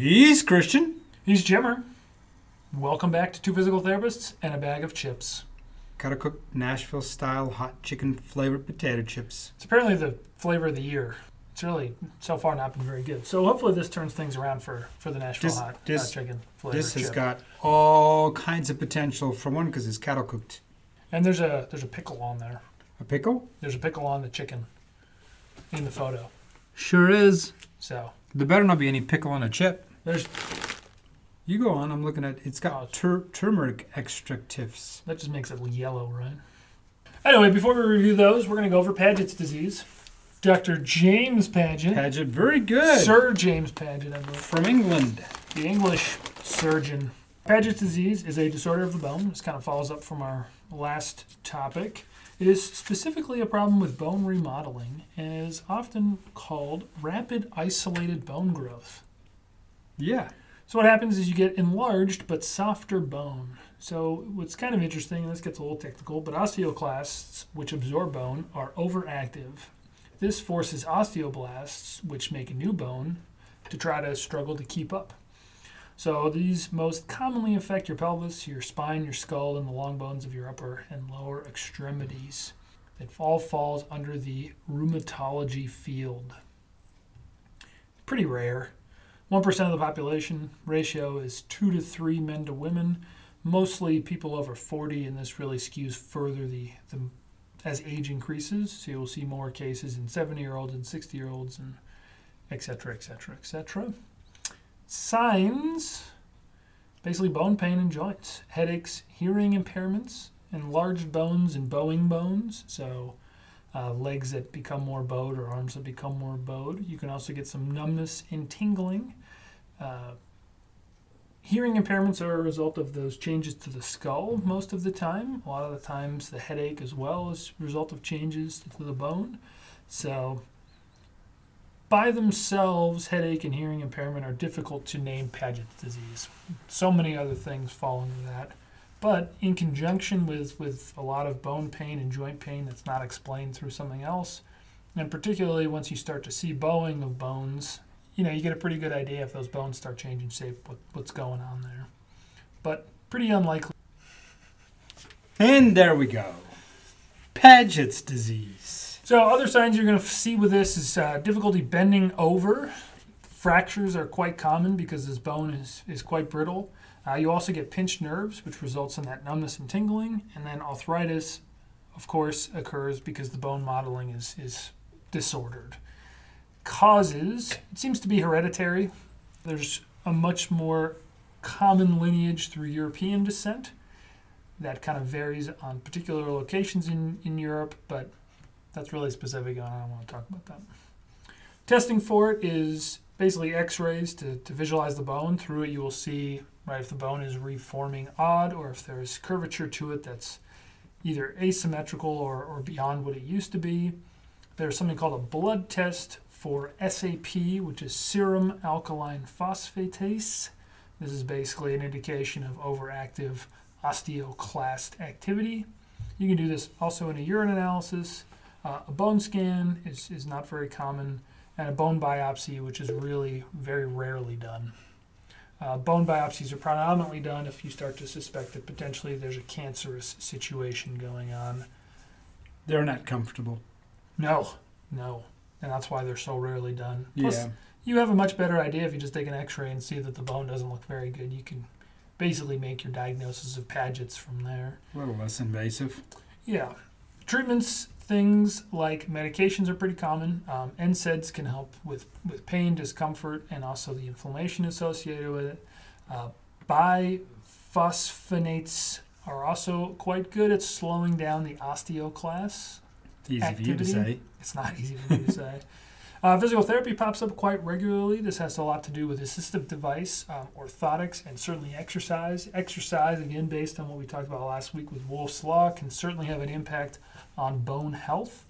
He's Christian. He's Jimmer. Welcome back to Two Physical Therapists and a Bag of Chips. Gotta cook Nashville style hot chicken flavored potato chips. It's apparently the flavor of the year. It's really so far not been very good. So hopefully this turns things around for, for the Nashville This- hot, this- hot chicken flavor. This has chip. got all kinds of potential for one because it's kettle cooked. and there's a there's a pickle on there. A pickle? There's a pickle on the chicken in the photo. Sure is. So There better not be any pickle on a chip. There's You go on. I'm looking at. It's got oh, tur- turmeric extractives. that just makes it yellow, right? Anyway, before we review those, we're gonna go over Paget's disease. Dr. James Paget, Paget, very good. Sir James Paget, I believe. From England. The English surgeon. Paget's disease is a disorder of the bone. This kind of follows up from our last topic. It is specifically a problem with bone remodeling and is often called rapid isolated bone growth. Yeah. So what happens is you get enlarged but softer bone. So what's kind of interesting, and this gets a little technical, but osteoclasts, which absorb bone, are overactive. This forces osteoblasts, which make new bone, to try to struggle to keep up. So these most commonly affect your pelvis, your spine, your skull, and the long bones of your upper and lower extremities. It all falls under the rheumatology field. Pretty rare. 1% of the population ratio is 2 to 3 men to women, mostly people over 40, and this really skews further the, the as age increases. So you'll see more cases in 70 year olds and 60 year olds, and et cetera, et cetera, et cetera. Signs basically bone pain in joints, headaches, hearing impairments, enlarged bones and bowing bones. So uh, legs that become more bowed or arms that become more bowed. You can also get some numbness and tingling. Uh, hearing impairments are a result of those changes to the skull most of the time. A lot of the times, the headache as well is a result of changes to the bone. So, by themselves, headache and hearing impairment are difficult to name Paget's disease. So many other things fall into that. But in conjunction with, with a lot of bone pain and joint pain that's not explained through something else, and particularly once you start to see bowing of bones, you know, you get a pretty good idea if those bones start changing shape, what, what's going on there. But pretty unlikely. And there we go. Paget's disease. So other signs you're going to see with this is uh, difficulty bending over. Fractures are quite common because this bone is, is quite brittle. Uh, you also get pinched nerves, which results in that numbness and tingling. And then arthritis, of course, occurs because the bone modeling is, is disordered. Causes, it seems to be hereditary. There's a much more common lineage through European descent that kind of varies on particular locations in, in Europe, but that's really specific. and I don't want to talk about that. Testing for it is basically x-rays to, to visualize the bone. Through it you will see right if the bone is reforming odd or if there's curvature to it that's either asymmetrical or, or beyond what it used to be. There's something called a blood test for SAP, which is serum alkaline phosphatase. This is basically an indication of overactive osteoclast activity. You can do this also in a urine analysis. Uh, a bone scan is, is not very common, and a bone biopsy, which is really very rarely done. Uh, bone biopsies are predominantly done if you start to suspect that potentially there's a cancerous situation going on. They're not comfortable. No, no. And that's why they're so rarely done. Plus, yeah. you have a much better idea if you just take an x ray and see that the bone doesn't look very good. You can basically make your diagnosis of Paget's from there. A little less invasive. Yeah. Treatments, things like medications are pretty common. Um, NSAIDs can help with, with pain, discomfort, and also the inflammation associated with it. Uh, bisphosphonates are also quite good at slowing down the osteoclast. It's easy for you to Activity? say. It's not easy for me to say. Uh, physical therapy pops up quite regularly. This has a lot to do with assistive device, um, orthotics, and certainly exercise. Exercise, again, based on what we talked about last week with Wolff's Law, can certainly have an impact on bone health.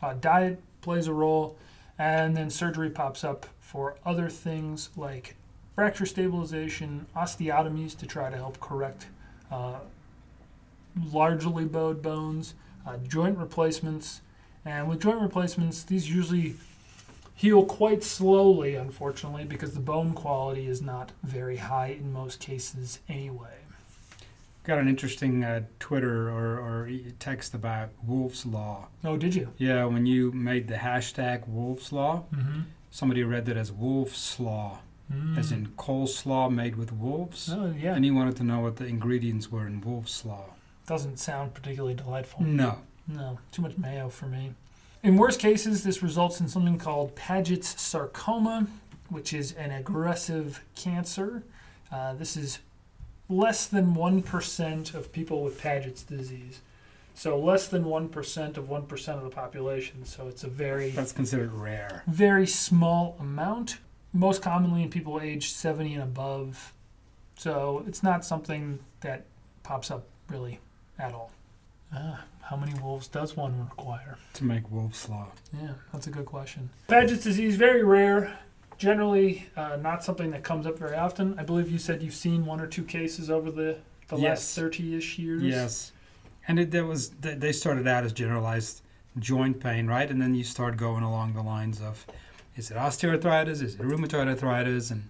Uh, diet plays a role, and then surgery pops up for other things like fracture stabilization, osteotomies to try to help correct uh, largely bowed bones, uh, joint replacements. And with joint replacements, these usually heal quite slowly, unfortunately, because the bone quality is not very high in most cases anyway. Got an interesting uh, Twitter or, or text about Wolff's Law. Oh, did you? Yeah, when you made the hashtag Wolff's Law, Mm-hmm. somebody read that as Wolf's Law, as in coleslaw made with wolves. Oh, yeah. And he wanted to know what the ingredients were in Wolf's Law. Doesn't sound particularly delightful. No. No, too much mayo for me. In worst cases, this results in something called Paget's sarcoma, which is an aggressive cancer. Uh, this is less than 1% of people with Paget's disease. So, less than 1% of 1% of the population. So, it's a very, That's considered rare. very small amount. Most commonly in people aged 70 and above. So, it's not something that pops up really at all. Ah, how many wolves does one require? To make Wolf's Law. Yeah, that's a good question. Paget's disease very rare. Generally, uh, not something that comes up very often. I believe you said you've seen one or two cases over the the Yes. last thirty-ish years. Yes. And it, there was they they started out as generalized joint pain, right? And then you start going along the lines of, is it osteoarthritis? Is it rheumatoid arthritis? And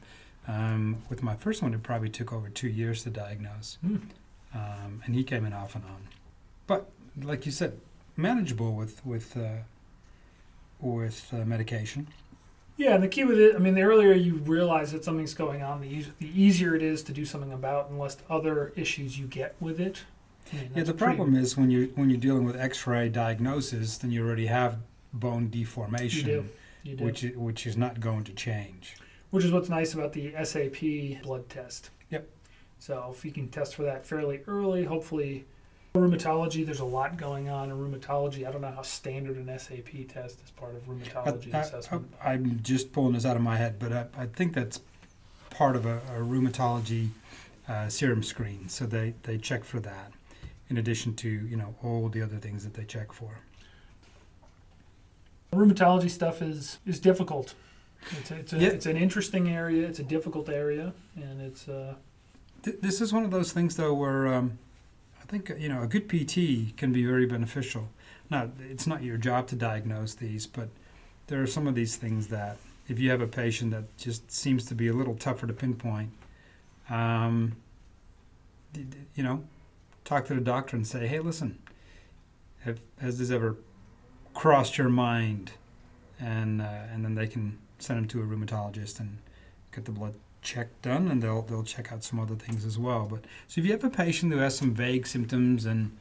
um, with my first one, it probably took over two years to diagnose. Hmm. Um, and he came in off and on. But like you said, manageable with with uh, with uh, medication. Yeah, and the key with it, I mean, the earlier you realize that something's going on, the, eas- the easier it is to do something about, and less other issues you get with it. I mean, Yeah, the pretty- problem is when you when you're dealing with X-ray diagnosis, then you already have bone deformation, You do. You do. which which is not going to change. which is what's nice about the SAP blood test. Yep. So if you can test for that fairly early, hopefully rheumatology, there's a lot going on in rheumatology. I don't know how standard an SAP test is part of rheumatology I, assessment. am just pulling this out of my head, but I, I think that's part of a, a rheumatology uh, serum screen. So they, they check for that, in addition to you know all the other things that they check for. Rheumatology stuff is is difficult. It's a, it's, a, Yeah. it's an interesting area. It's a difficult area, and it's uh, Th- this is one of those things though where um, I think you know a good PT can be very beneficial. Now it's not your job to diagnose these, but there are some of these things that if you have a patient that just seems to be a little tougher to pinpoint, um, you know, talk to the doctor and say, hey, listen, have, has this ever crossed your mind? And uh, and then they can send them to a rheumatologist and get the blood check done, and they'll they'll check out some other things as well. But so if you have a patient who has some vague symptoms, and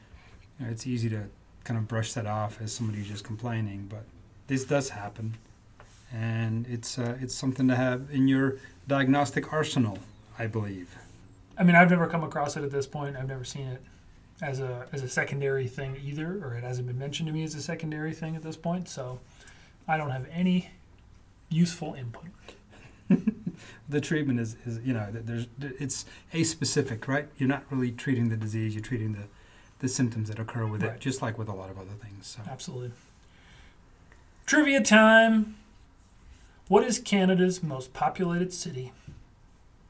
you know, it's easy to kind of brush that off as somebody just complaining, but this does happen, and it's uh, it's something to have in your diagnostic arsenal, I believe. I mean, I've never come across it at this point. I've never seen it as a as a secondary thing either, or it hasn't been mentioned to me as a secondary thing at this point. So I don't have any useful input. The treatment is, is you know th- there's it's a specific, right? You're not really treating the disease; you're treating the the symptoms that occur with Right. it, just like with a lot of other things. So. Absolutely. Trivia time. What is Canada's most populated city?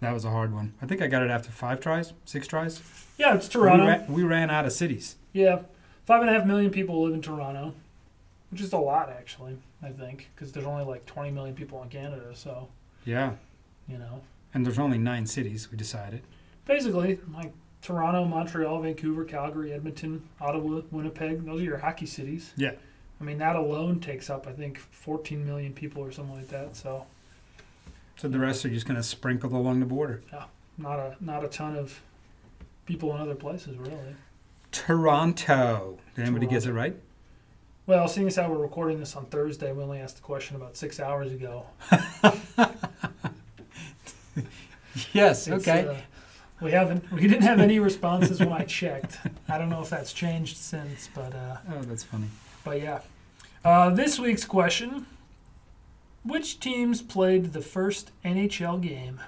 That was a hard one. I think I got it after five tries, six tries. Yeah, it's Toronto. We, ran, we ran out of cities. Yeah, five and a half million people live in Toronto, which is a lot actually. I think because there's only like 20 million people in Canada, so Yeah, you know, and there's only nine cities. We decided. basically like Toronto, Montreal, Vancouver, Calgary, Edmonton, Ottawa, Winnipeg. Those are your hockey cities. Yeah. I mean that alone takes up I think 14 million people or something like that. So So the rest are just going to sprinkle along the border. Yeah, not a not a ton of people in other places really. Toronto. Did anybody guess it right? Well, seeing as how we're recording this on Thursday, we only asked the question about six hours ago. Yes. It's, Okay. uh, we haven't. We didn't have any responses when I checked. I don't know if that's changed since, but uh, oh, that's funny. but yeah. Uh, this week's question: Which teams played the first NHL game?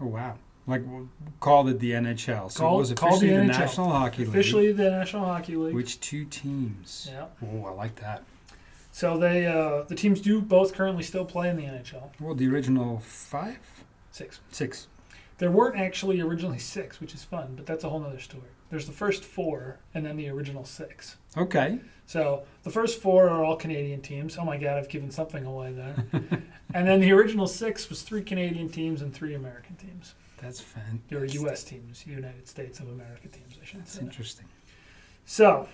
Oh wow. Like w- called it the NHL. So Called- it was called officially the the, NHL. National Hockey League. Officially, the National Hockey League. Which two teams? yeah. Oh, I like that. So they uh, the teams do both currently still play in the NHL. Well, the original five, Six. six. There weren't actually originally six, which is fun, but that's a whole other story. There's the first four, and then the original six. Okay. So the first four are all Canadian teams. Oh my God, I've given something away there. and then the original six was three Canadian teams and three American teams. That's fan. Or U.S. teams, United States of America teams, I should That's say. interesting. So,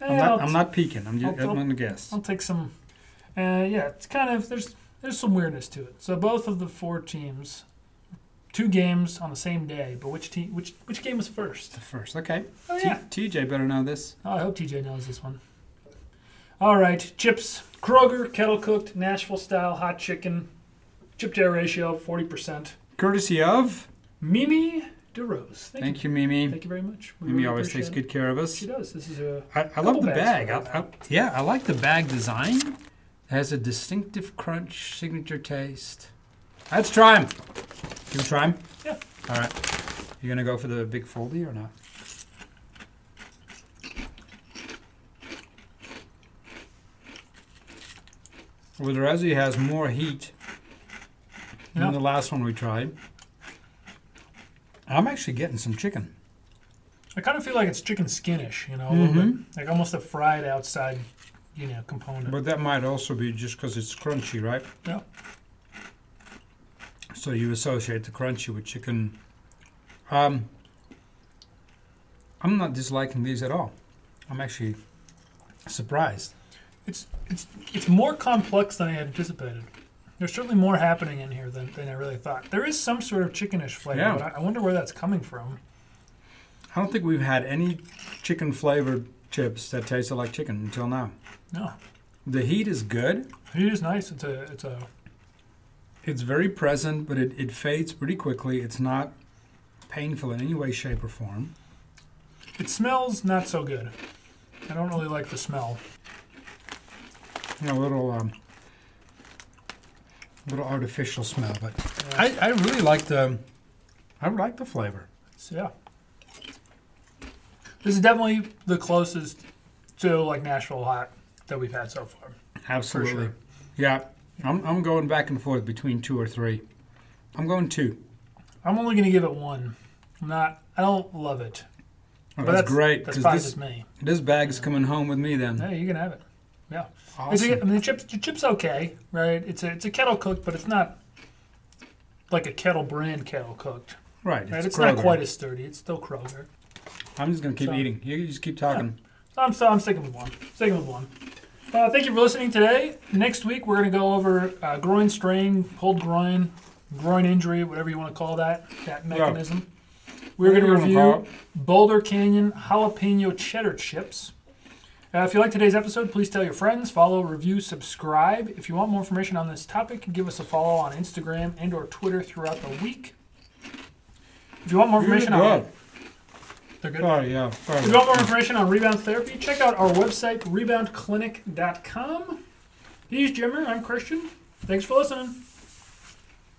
I'm not, I'll, I'm not peeking. I'm just, I'll- I'm gonna guess. I'll take some. Uh, yeah, it's kind of there's there's some weirdness to it. So both of the four teams, two games on the same day, but which team which which game was first? The first. Okay. Oh T- yeah. TJ better know this. Oh, I hope TJ knows this one. All right, chips. Kroger kettle cooked Nashville style hot chicken, chip to air ratio forty percent. Courtesy of. Mimi DeRose. Thank, Thank you. you, Mimi. Thank you very much. We Mimi really always takes it. good care of us. She does. This is a I, I love the bag. I, I, yeah, I like the bag design. It has a distinctive crunch signature taste. Let's try them. Can we try them? Yeah. All right. You gonna go for the big foldy or not? Well, the Resi has more heat Yeah. than the last one we tried. I'm actually getting some chicken. I kind of feel like it's chicken skinish, you know, a little bit, Mhm. like almost a fried outside, you know, component. But that might also be just because it's crunchy, right? Yeah. So you associate the crunchy with chicken. Um, I'm not disliking these at all. I'm actually surprised. It's it's it's more complex than I had anticipated. There's certainly more happening in here than, than I really thought. There is some sort of chickenish flavor, Yeah. but I, I wonder where that's coming from. I don't think we've had any chicken flavored chips that tasted like chicken until now. No, The heat is good. it is nice. It's a it's a It's very present, but it, it fades pretty quickly. It's not painful in any way, shape, or form. it smells not so good. I don't really like the smell. You know, a little um, little artificial smell, but I, I really like the I like the flavor. So, yeah. This is definitely the closest to like Nashville hot that we've had so far. Absolutely. sure. Yeah. I'm I'm going back and forth between two or three. I'm going two. I'm only going to give it one. I'm not. I don't love it. Oh, But that's, great That's probably this just me. this bag's coming home with me then. Hey, you can have it. Yeah. It's Awesome. I mean, the chips. The chips okay, right? It's a it's a kettle cooked, but it's not like a kettle brand kettle cooked. right. Right? It's, It's, not quite as sturdy. It's still Kroger. I'm just gonna keep So- eating. You just keep talking. So I'm, so I'm sticking with one. Sticking with one. Uh, thank you for listening today. Next week, we're going to go over uh, groin strain, pulled groin, groin injury, whatever you want to call that, that mechanism. We're going to Whatever you wanna review Boulder Canyon jalapeno cheddar chips. Uh, if you like today's episode, please tell your friends, follow, review, subscribe. If you want more information on this topic, give us a follow on Instagram and or Twitter throughout the week. If you want more information on they're good. Oh yeah. If you want more information on rebound therapy, check out our website, reboundclinic.com. He's Jimmer. I'm Christian. Thanks for listening.